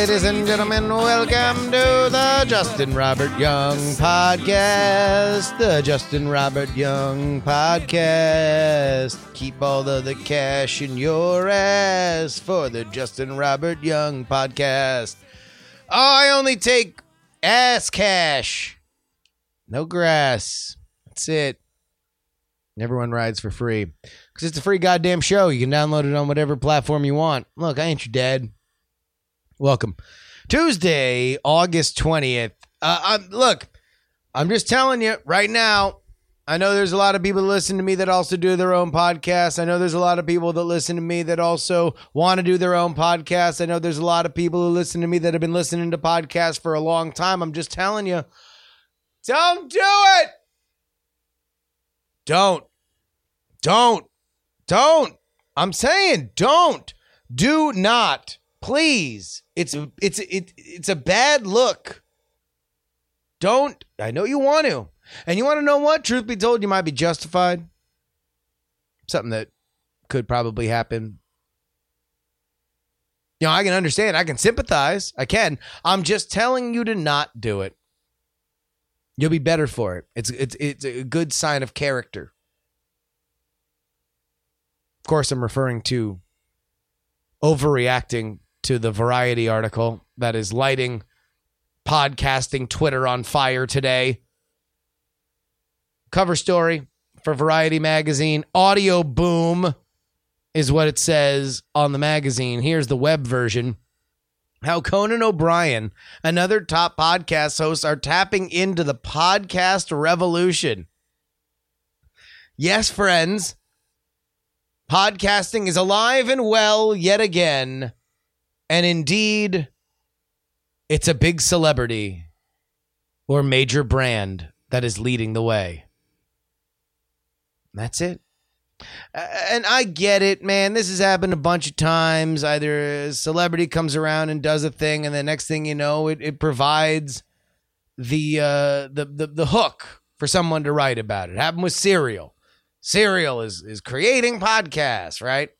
Ladies and gentlemen, welcome to the Justin Robert Young Podcast. The Justin Robert Young Podcast. Keep all of the cash in your ass for the Justin Robert Young Podcast. Oh, I only take ass cash. No grass. That's it. Everyone rides for free. Because it's a free goddamn show. You can download it on whatever platform you want. Look, I ain't your dad. Welcome. Tuesday, August 20th. Uh, I'm, look, I'm just telling you right now. I know there's a lot of people that listen to me that also do their own podcasts. I know there's a lot of people that listen to me that also want to do their own podcasts. I know there's a lot of people who listen to me that have been listening to podcasts for a long time. I'm just telling you, don't do it. Don't. Don't. Don't. I'm saying don't. Do not. Please. It's it's it, it's a bad look. Don't. I know you want to. And you want to know what? Truth be told, you might be justified. Something that could probably happen. You know, I can understand. I can sympathize. I can. I'm just telling you to not do it. You'll be better for it. It's it's it's a good sign of character. Course, I'm referring to overreacting to the Variety article that is lighting podcasting Twitter on fire today. Cover story for Variety magazine. Audio boom is what it says on the magazine. Here's the web version. How Conan O'Brien and other top podcast hosts are tapping into the podcast revolution. Yes, friends, podcasting is alive and well yet again. And indeed, it's a big celebrity or major brand that is leading the way. That's it. And I get it, man. This has happened a bunch of times. Either a celebrity comes around and does a thing, and the next thing you know, it, it provides the, uh, the the the hook for someone to write about it. Happened with Serial. Serial is is creating podcasts, right?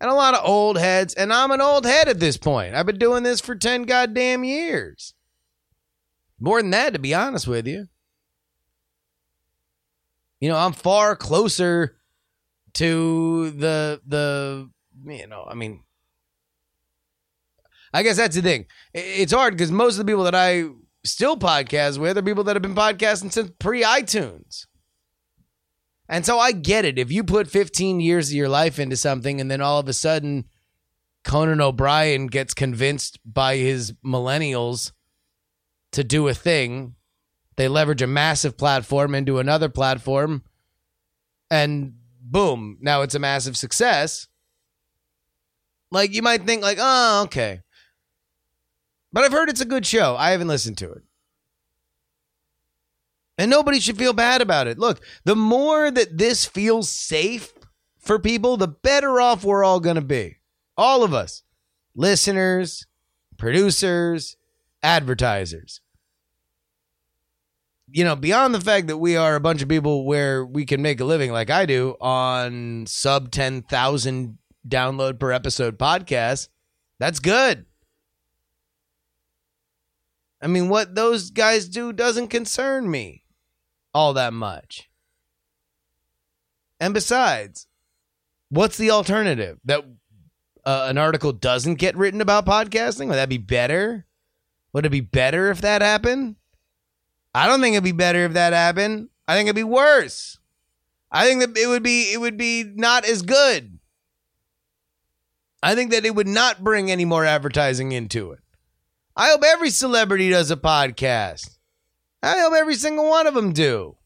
And a lot of old heads, and I'm an old head at this point. I've been doing this for 10 goddamn years. More than that, to be honest with you. You know, I'm far closer to the the you know, I mean I guess that's the thing. It's hard because most of the people that I still podcast with are people that have been podcasting since pre iTunes. And so I get it. If you put 15 years of your life into something and then all of a sudden Conan O'Brien gets convinced by his millennials to do a thing, they leverage a massive platform into another platform, and boom, now it's a massive success. Like you might think, like, oh, okay. But I've heard it's a good show. I haven't listened to it. And nobody should feel bad about it. Look, the more that this feels safe for people, the better off we're all going to be. All of us listeners, producers, advertisers. You know, beyond the fact that we are a bunch of people where we can make a living like I do on sub 10,000 download per episode podcast, that's good. I mean, what those guys do doesn't concern me all that much. And besides, what's the alternative? That uh, an article doesn't get written about podcasting? Would that be better? Would it be better if that happened? I don't think it'd be better if that happened. I think it'd be worse. I think that it would be it would be not as good. I think that it would not bring any more advertising into it. I hope every celebrity does a podcast. I hope every single one of them do.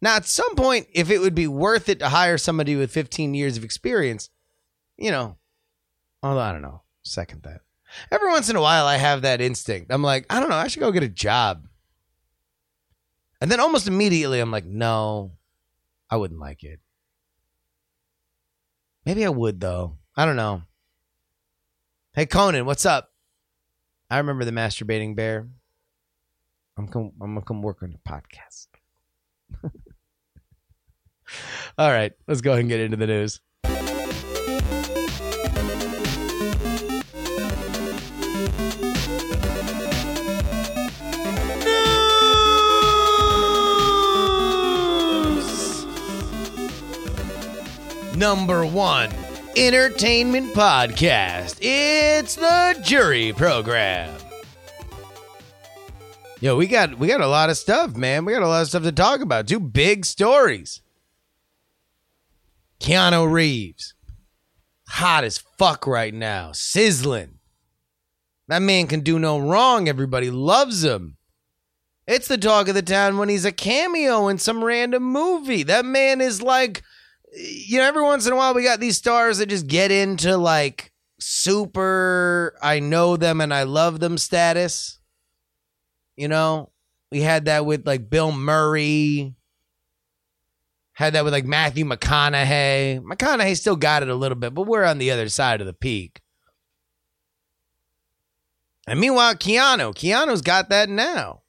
Now, at some point, if it would be worth it to hire somebody with 15 years of experience, you know, although I don't know, second that. Every once in a while, I have that instinct. I'm like, I don't know, I should go get a job. And then almost immediately, I'm like, no, I wouldn't like it. Maybe I would, though. I don't know. Hey, Conan, what's up? I remember the masturbating bear. I'm come, I'm gonna come work on the podcast. All right, let's go ahead and get into the news. News! Number one entertainment podcast. It's the jury program. Yo, we got we got a lot of stuff, man. We got a lot of stuff to talk about. Two big stories. Keanu Reeves, hot as fuck right now, sizzling. That man can do no wrong. Everybody loves him. It's the talk of the town when he's a cameo in some random movie. That man is like, you know, every once in a while we got these stars that just get into like super, I know them and I love them status. You know, we had that with like Bill Murray. Had that with like Matthew McConaughey. McConaughey still got it a little bit, but we're on the other side of the peak. And meanwhile, Keanu, Keanu's got that now.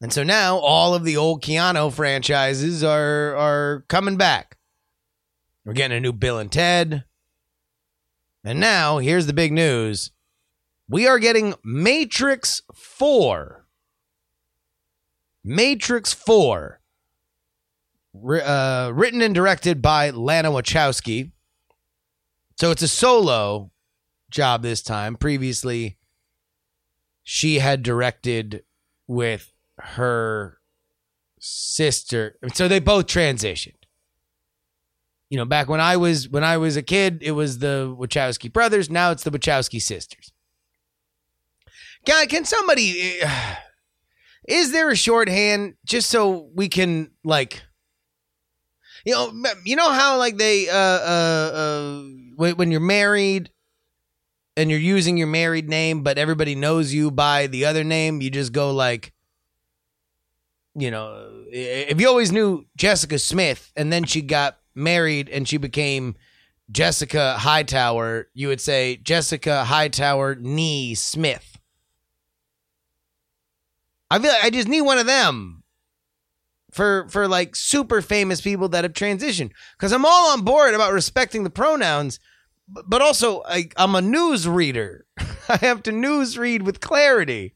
And so now all of the old Keanu franchises are are coming back. We're getting a new Bill and Ted. And now, here's the big news. We are getting Matrix 4. Matrix 4. Uh, written and directed by Lana Wachowski. So it's a solo job this time. Previously, she had directed with her sister. So they both transitioned. You know, back when I was when I was a kid, it was the Wachowski brothers. Now it's the Wachowski sisters. God, can somebody? Is there a shorthand just so we can like? You know, you know how like they uh uh uh when, when you're married and you're using your married name, but everybody knows you by the other name, you just go like, you know, if you always knew Jessica Smith and then she got married and she became Jessica Hightower, you would say Jessica Hightower Nee Smith. I feel like I just need one of them for for like super famous people that have transitioned because I'm all on board about respecting the pronouns, but also I, I'm a news reader. I have to news read with clarity.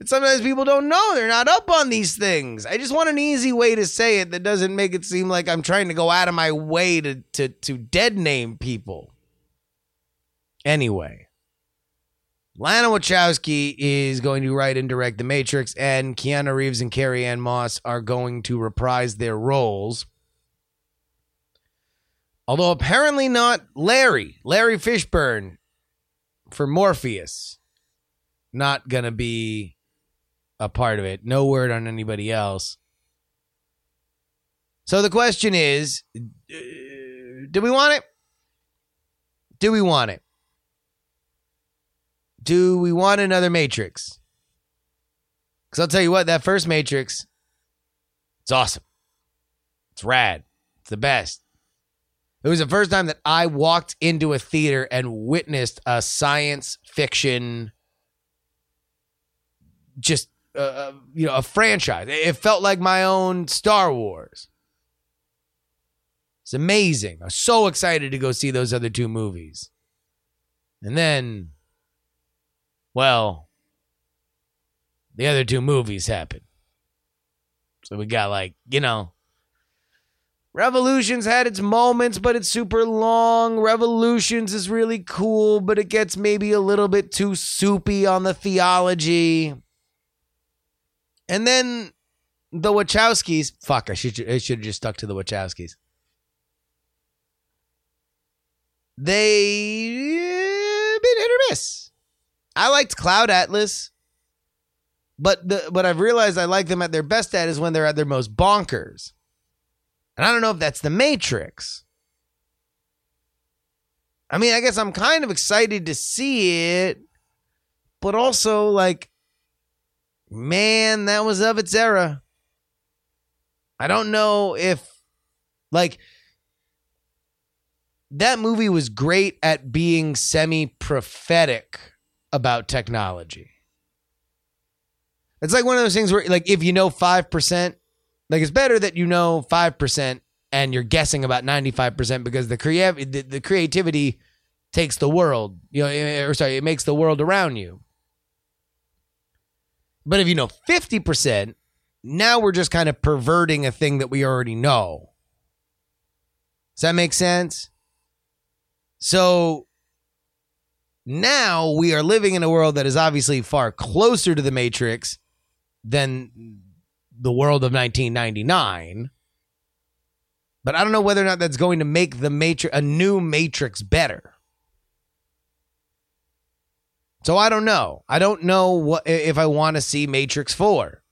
And sometimes people don't know they're not up on these things. I just want an easy way to say it that doesn't make it seem like I'm trying to go out of my way to to to dead name people. Anyway, Lana Wachowski is going to write and direct The Matrix, and Keanu Reeves and Carrie Ann Moss are going to reprise their roles. Although apparently not Larry, Larry Fishburne for Morpheus, not going to be a part of it. No word on anybody else. So the question is uh, do we want it? Do we want it? Do we want another Matrix? Because I'll tell you what, that first Matrix, it's awesome. It's rad. It's the best. It was the first time that I walked into a theater and witnessed a science fiction, just uh, you know, a franchise. It felt like my own Star Wars. It's amazing. I was so excited to go see those other two movies. And then, well, the other two movies happened. So we got like, you know, Revolutions had its moments, but it's super long. Revolutions is really cool, but it gets maybe a little bit too soupy on the theology. And then the Wachowskis. Fuck, I should I should have just stuck to the Wachowskis. They eh, been hit or miss. I liked Cloud Atlas, but the what I've realized I like them at their best at is when they're at their most bonkers. And I don't know if that's the Matrix. I mean, I guess I'm kind of excited to see it, but also like, man, that was of its era. I don't know if, like, that movie was great at being semi prophetic about technology. It's like one of those things where, like, if you know 5%, like, it's better that you know 5% and you're guessing about 95% because the, crea- the, the creativity takes the world, you know, eh, or sorry, it makes the world around you. But if you know 50%, now we're just kind of perverting a thing that we already know. Does that make sense? So now we are living in a world that is obviously far closer to the Matrix than the world of 1999. But I don't know whether or not that's going to make the Matrix a new Matrix better. So I don't know. I don't know what if I want to see Matrix 4.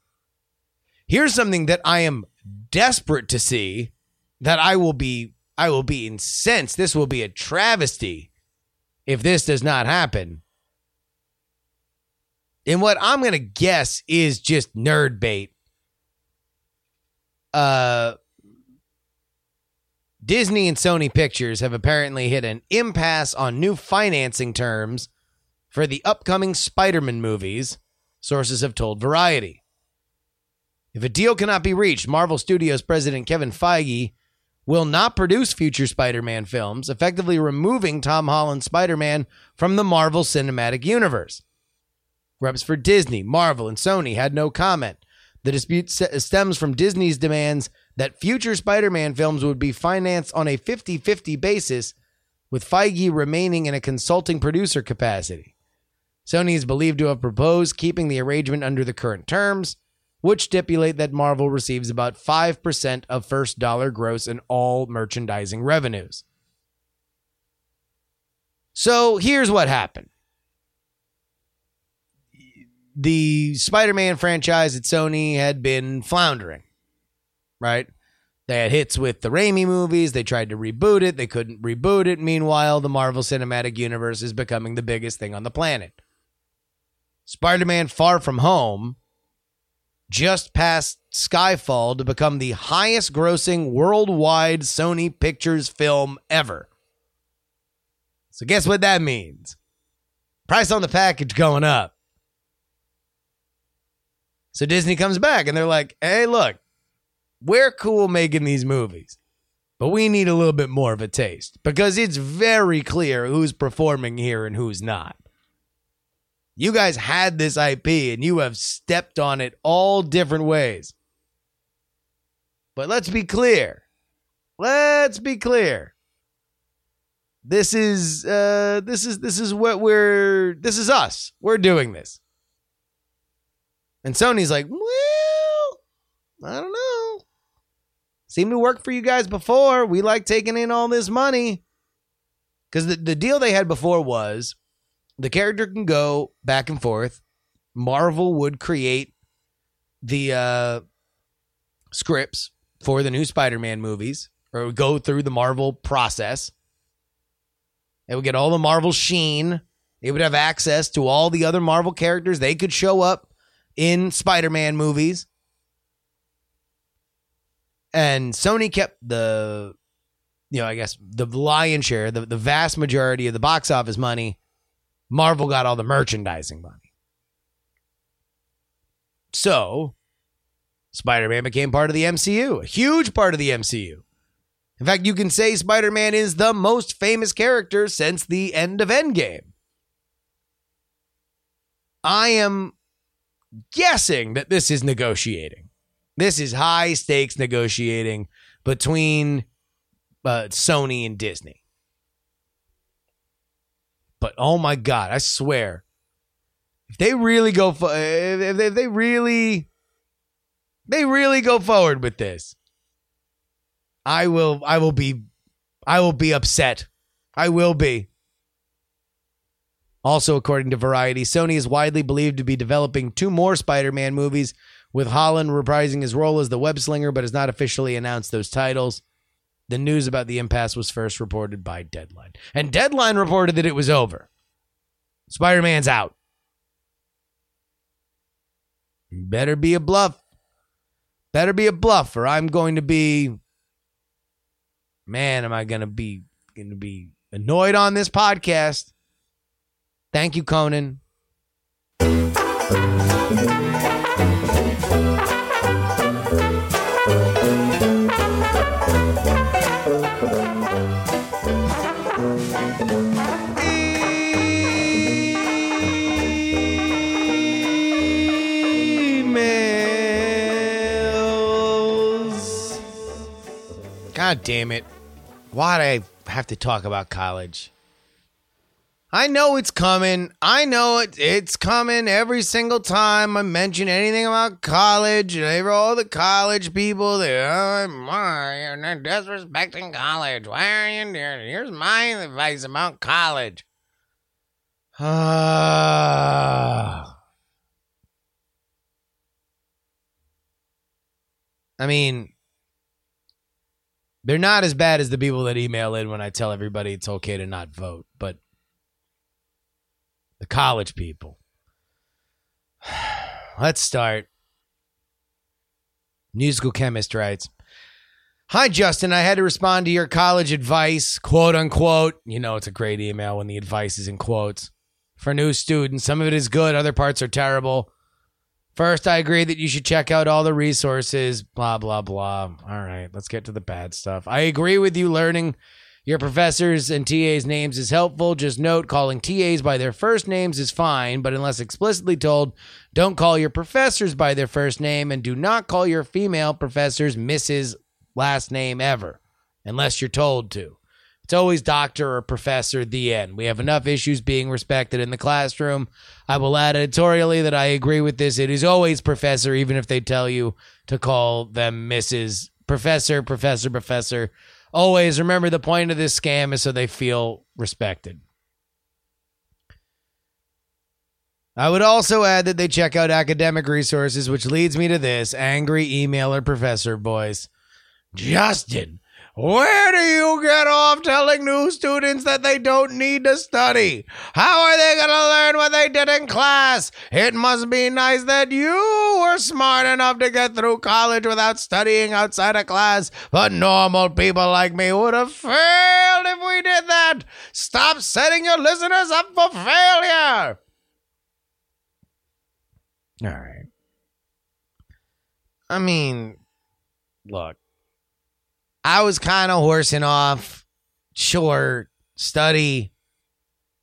Here's something that I am desperate to see that I will be I will be incensed. This will be a travesty if this does not happen. And what I'm going to guess is just nerd bait. Uh Disney and Sony Pictures have apparently hit an impasse on new financing terms for the upcoming Spider Man movies, sources have told Variety. If a deal cannot be reached, Marvel Studios president Kevin Feige will not produce future Spider Man films, effectively removing Tom Holland's Spider Man from the Marvel Cinematic Universe. Reps for Disney, Marvel, and Sony had no comment. The dispute stems from Disney's demands that future Spider Man films would be financed on a 50 50 basis, with Feige remaining in a consulting producer capacity. Sony is believed to have proposed keeping the arrangement under the current terms, which stipulate that Marvel receives about 5% of first dollar gross in all merchandising revenues. So here's what happened the Spider Man franchise at Sony had been floundering, right? They had hits with the Raimi movies. They tried to reboot it. They couldn't reboot it. Meanwhile, the Marvel Cinematic Universe is becoming the biggest thing on the planet. Spider Man Far From Home just past Skyfall to become the highest grossing worldwide Sony Pictures film ever. So, guess what that means? Price on the package going up. So, Disney comes back and they're like, hey, look, we're cool making these movies, but we need a little bit more of a taste because it's very clear who's performing here and who's not. You guys had this IP and you have stepped on it all different ways. But let's be clear. Let's be clear. This is uh this is this is what we're this is us. We're doing this. And Sony's like, "Well, I don't know. Seemed to work for you guys before. We like taking in all this money." Cuz the, the deal they had before was the character can go back and forth. Marvel would create the uh, scripts for the new Spider-Man movies, or would go through the Marvel process. It would get all the Marvel sheen. It would have access to all the other Marvel characters. They could show up in Spider-Man movies. And Sony kept the, you know, I guess the lion share, the, the vast majority of the box office money Marvel got all the merchandising money. So, Spider Man became part of the MCU, a huge part of the MCU. In fact, you can say Spider Man is the most famous character since the end of Endgame. I am guessing that this is negotiating. This is high stakes negotiating between uh, Sony and Disney. But oh my god, I swear, if they really go for, if they, if they really they really go forward with this, I will I will be I will be upset. I will be. Also, according to Variety, Sony is widely believed to be developing two more Spider Man movies, with Holland reprising his role as the web slinger, but has not officially announced those titles. The news about the impasse was first reported by Deadline. And Deadline reported that it was over. Spider Man's out. Better be a bluff. Better be a bluff, or I'm going to be. Man, am I going to be going to be annoyed on this podcast? Thank you, Conan. God damn it. Why'd I have to talk about college? I know it's coming. I know it, it's coming every single time I mention anything about college. And all the college people, they oh, you're disrespecting college. Why are you doing? Here's my advice about college. Ah. I mean, they're not as bad as the people that email in when I tell everybody it's okay to not vote, but the college people. Let's start. Musical chemist writes Hi, Justin. I had to respond to your college advice, quote unquote. You know, it's a great email when the advice is in quotes. For new students, some of it is good, other parts are terrible. First, I agree that you should check out all the resources, blah, blah, blah. All right, let's get to the bad stuff. I agree with you learning your professors and TAs' names is helpful. Just note calling TAs by their first names is fine, but unless explicitly told, don't call your professors by their first name and do not call your female professors Mrs. last name ever, unless you're told to. It's always doctor or professor, the end. We have enough issues being respected in the classroom. I will add editorially that I agree with this. It is always professor, even if they tell you to call them Mrs. Professor, Professor, Professor. Always remember the point of this scam is so they feel respected. I would also add that they check out academic resources, which leads me to this angry emailer professor voice. Justin, where do you get off telling new students that they don't need to study? How are they going to learn what they did in class? It must be nice that you were smart enough to get through college without studying outside of class, but normal people like me would have failed if we did that. Stop setting your listeners up for failure. All right. I mean, look, I was kind of horsing off. Sure, study.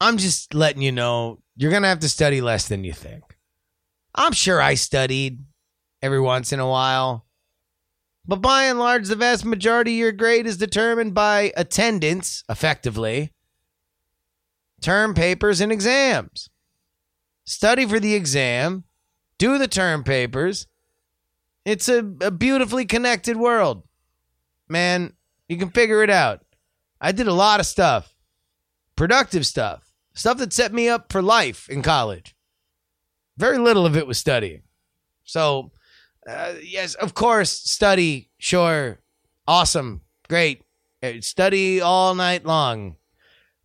I'm just letting you know you're going to have to study less than you think. I'm sure I studied every once in a while. But by and large, the vast majority of your grade is determined by attendance, effectively, term papers, and exams. Study for the exam, do the term papers. It's a, a beautifully connected world man, you can figure it out. I did a lot of stuff, productive stuff, stuff that set me up for life in college. Very little of it was studying. So, uh, yes, of course, study, sure, awesome, great. Uh, Study all night long.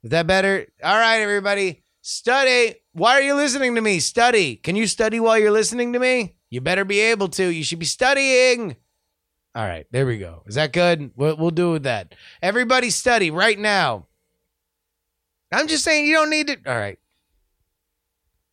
Is that better? All right, everybody, study. Why are you listening to me? Study. Can you study while you're listening to me? You better be able to. You should be studying. All right, there we go. Is that good? We'll, we'll do with that. Everybody study right now. I'm just saying you don't need to. All right.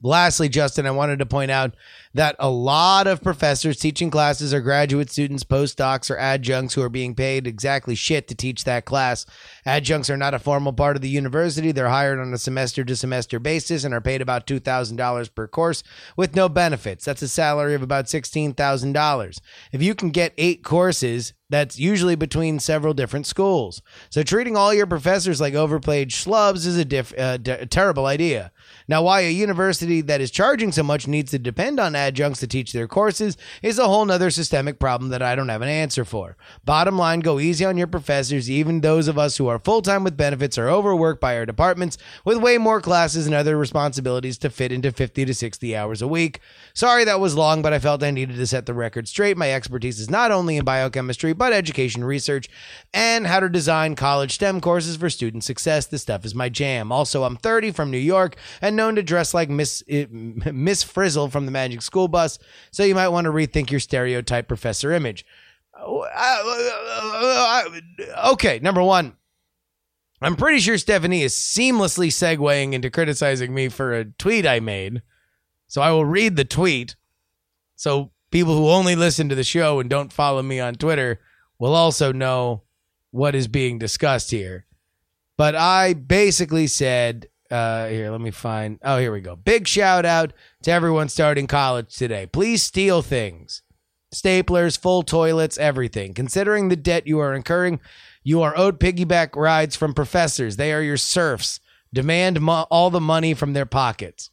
Lastly, Justin, I wanted to point out that a lot of professors teaching classes are graduate students, postdocs, or adjuncts who are being paid exactly shit to teach that class. Adjuncts are not a formal part of the university. They're hired on a semester to semester basis and are paid about $2,000 per course with no benefits. That's a salary of about $16,000. If you can get eight courses, that's usually between several different schools. So treating all your professors like overplayed schlubs is a, diff- uh, terrible idea. Now, why a university that is charging so much needs to depend on adjuncts to teach their courses is a whole nother systemic problem that I don't have an answer for. Bottom line, go easy on your professors. Even those of us who are full time with benefits are overworked by our departments with way more classes and other responsibilities to fit into 50 to 60 hours a week. Sorry that was long, but I felt I needed to set the record straight. My expertise is not only in biochemistry, but education research and how to design college STEM courses for student success. This stuff is my jam. Also, I'm 30 from New York and known to dress like Miss eh, Miss Frizzle from the Magic School Bus, so you might want to rethink your stereotype professor image. I- okay, number one. I'm pretty sure Stephanie is seamlessly segueing into criticizing me for a tweet I made. So I will read the tweet. So people who only listen to the show and don't follow me on Twitter will also know what is being discussed here. But I basically said, uh, here, let me find. Oh, here we go. Big shout out to everyone starting college today. Please steal things staplers, full toilets, everything. Considering the debt you are incurring, you are owed piggyback rides from professors. They are your serfs. Demand mo- all the money from their pockets.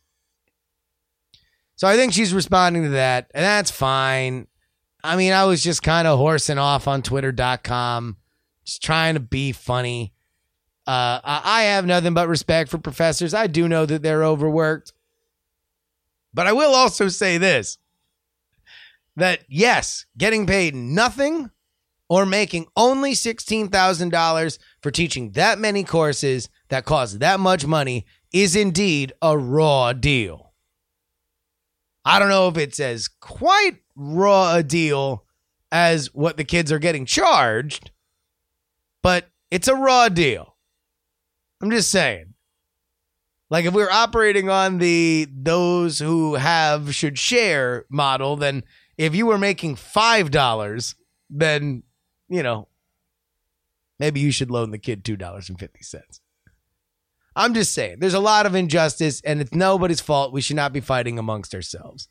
So I think she's responding to that, and that's fine. I mean, I was just kind of horsing off on twitter.com, just trying to be funny. Uh, I have nothing but respect for professors. I do know that they're overworked. But I will also say this that yes, getting paid nothing or making only $16,000 for teaching that many courses that cost that much money is indeed a raw deal. I don't know if it's as quite raw a deal as what the kids are getting charged, but it's a raw deal. I'm just saying. Like if we we're operating on the those who have should share model, then if you were making five dollars, then you know maybe you should loan the kid two dollars and fifty cents. I'm just saying, there's a lot of injustice, and it's nobody's fault. We should not be fighting amongst ourselves.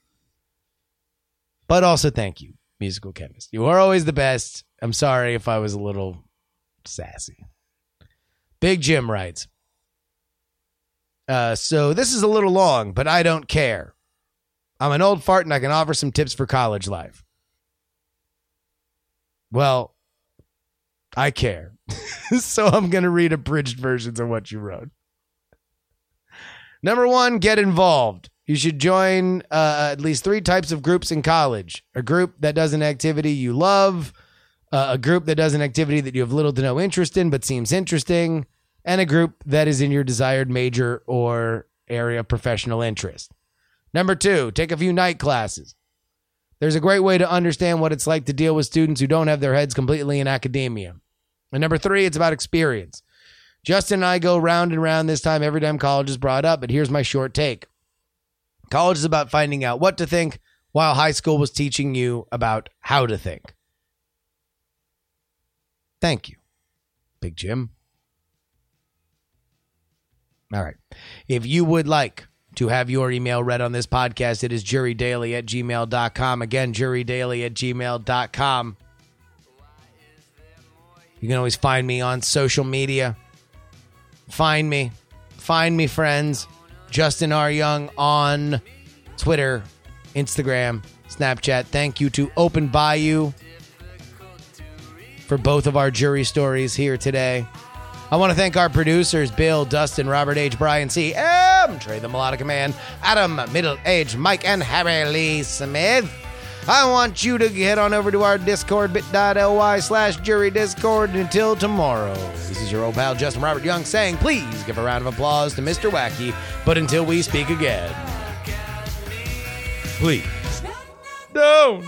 But also, thank you, musical chemist. You are always the best. I'm sorry if I was a little sassy. Big Jim writes. Uh, so this is a little long, but I don't care. I'm an old fart and I can offer some tips for college life. Well, I care. so I'm going to read abridged versions of what you wrote. Number one, get involved. You should join uh, at least three types of groups in college a group that does an activity you love, uh, a group that does an activity that you have little to no interest in but seems interesting, and a group that is in your desired major or area of professional interest. Number two, take a few night classes. There's a great way to understand what it's like to deal with students who don't have their heads completely in academia. And number three, it's about experience. Justin and I go round and round this time every time college is brought up, but here's my short take. College is about finding out what to think, while high school was teaching you about how to think. Thank you, Big Jim. All right. If you would like to have your email read on this podcast, it is jurydaily at gmail.com. Again, jurydaily at gmail.com. You can always find me on social media. Find me. Find me, friends. Justin R. Young on Twitter, Instagram, Snapchat. Thank you to Open Bayou for both of our jury stories here today. I want to thank our producers, Bill, Dustin, Robert H., Brian C., M., Trey the Melodica Man, Adam, Middle Age, Mike, and Harry Lee Smith. I want you to head on over to our Discord, bit.ly slash jury discord until tomorrow. This is your old pal Justin Robert Young saying, please give a round of applause to Mr. Wacky, but until we speak again, please don't.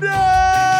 Do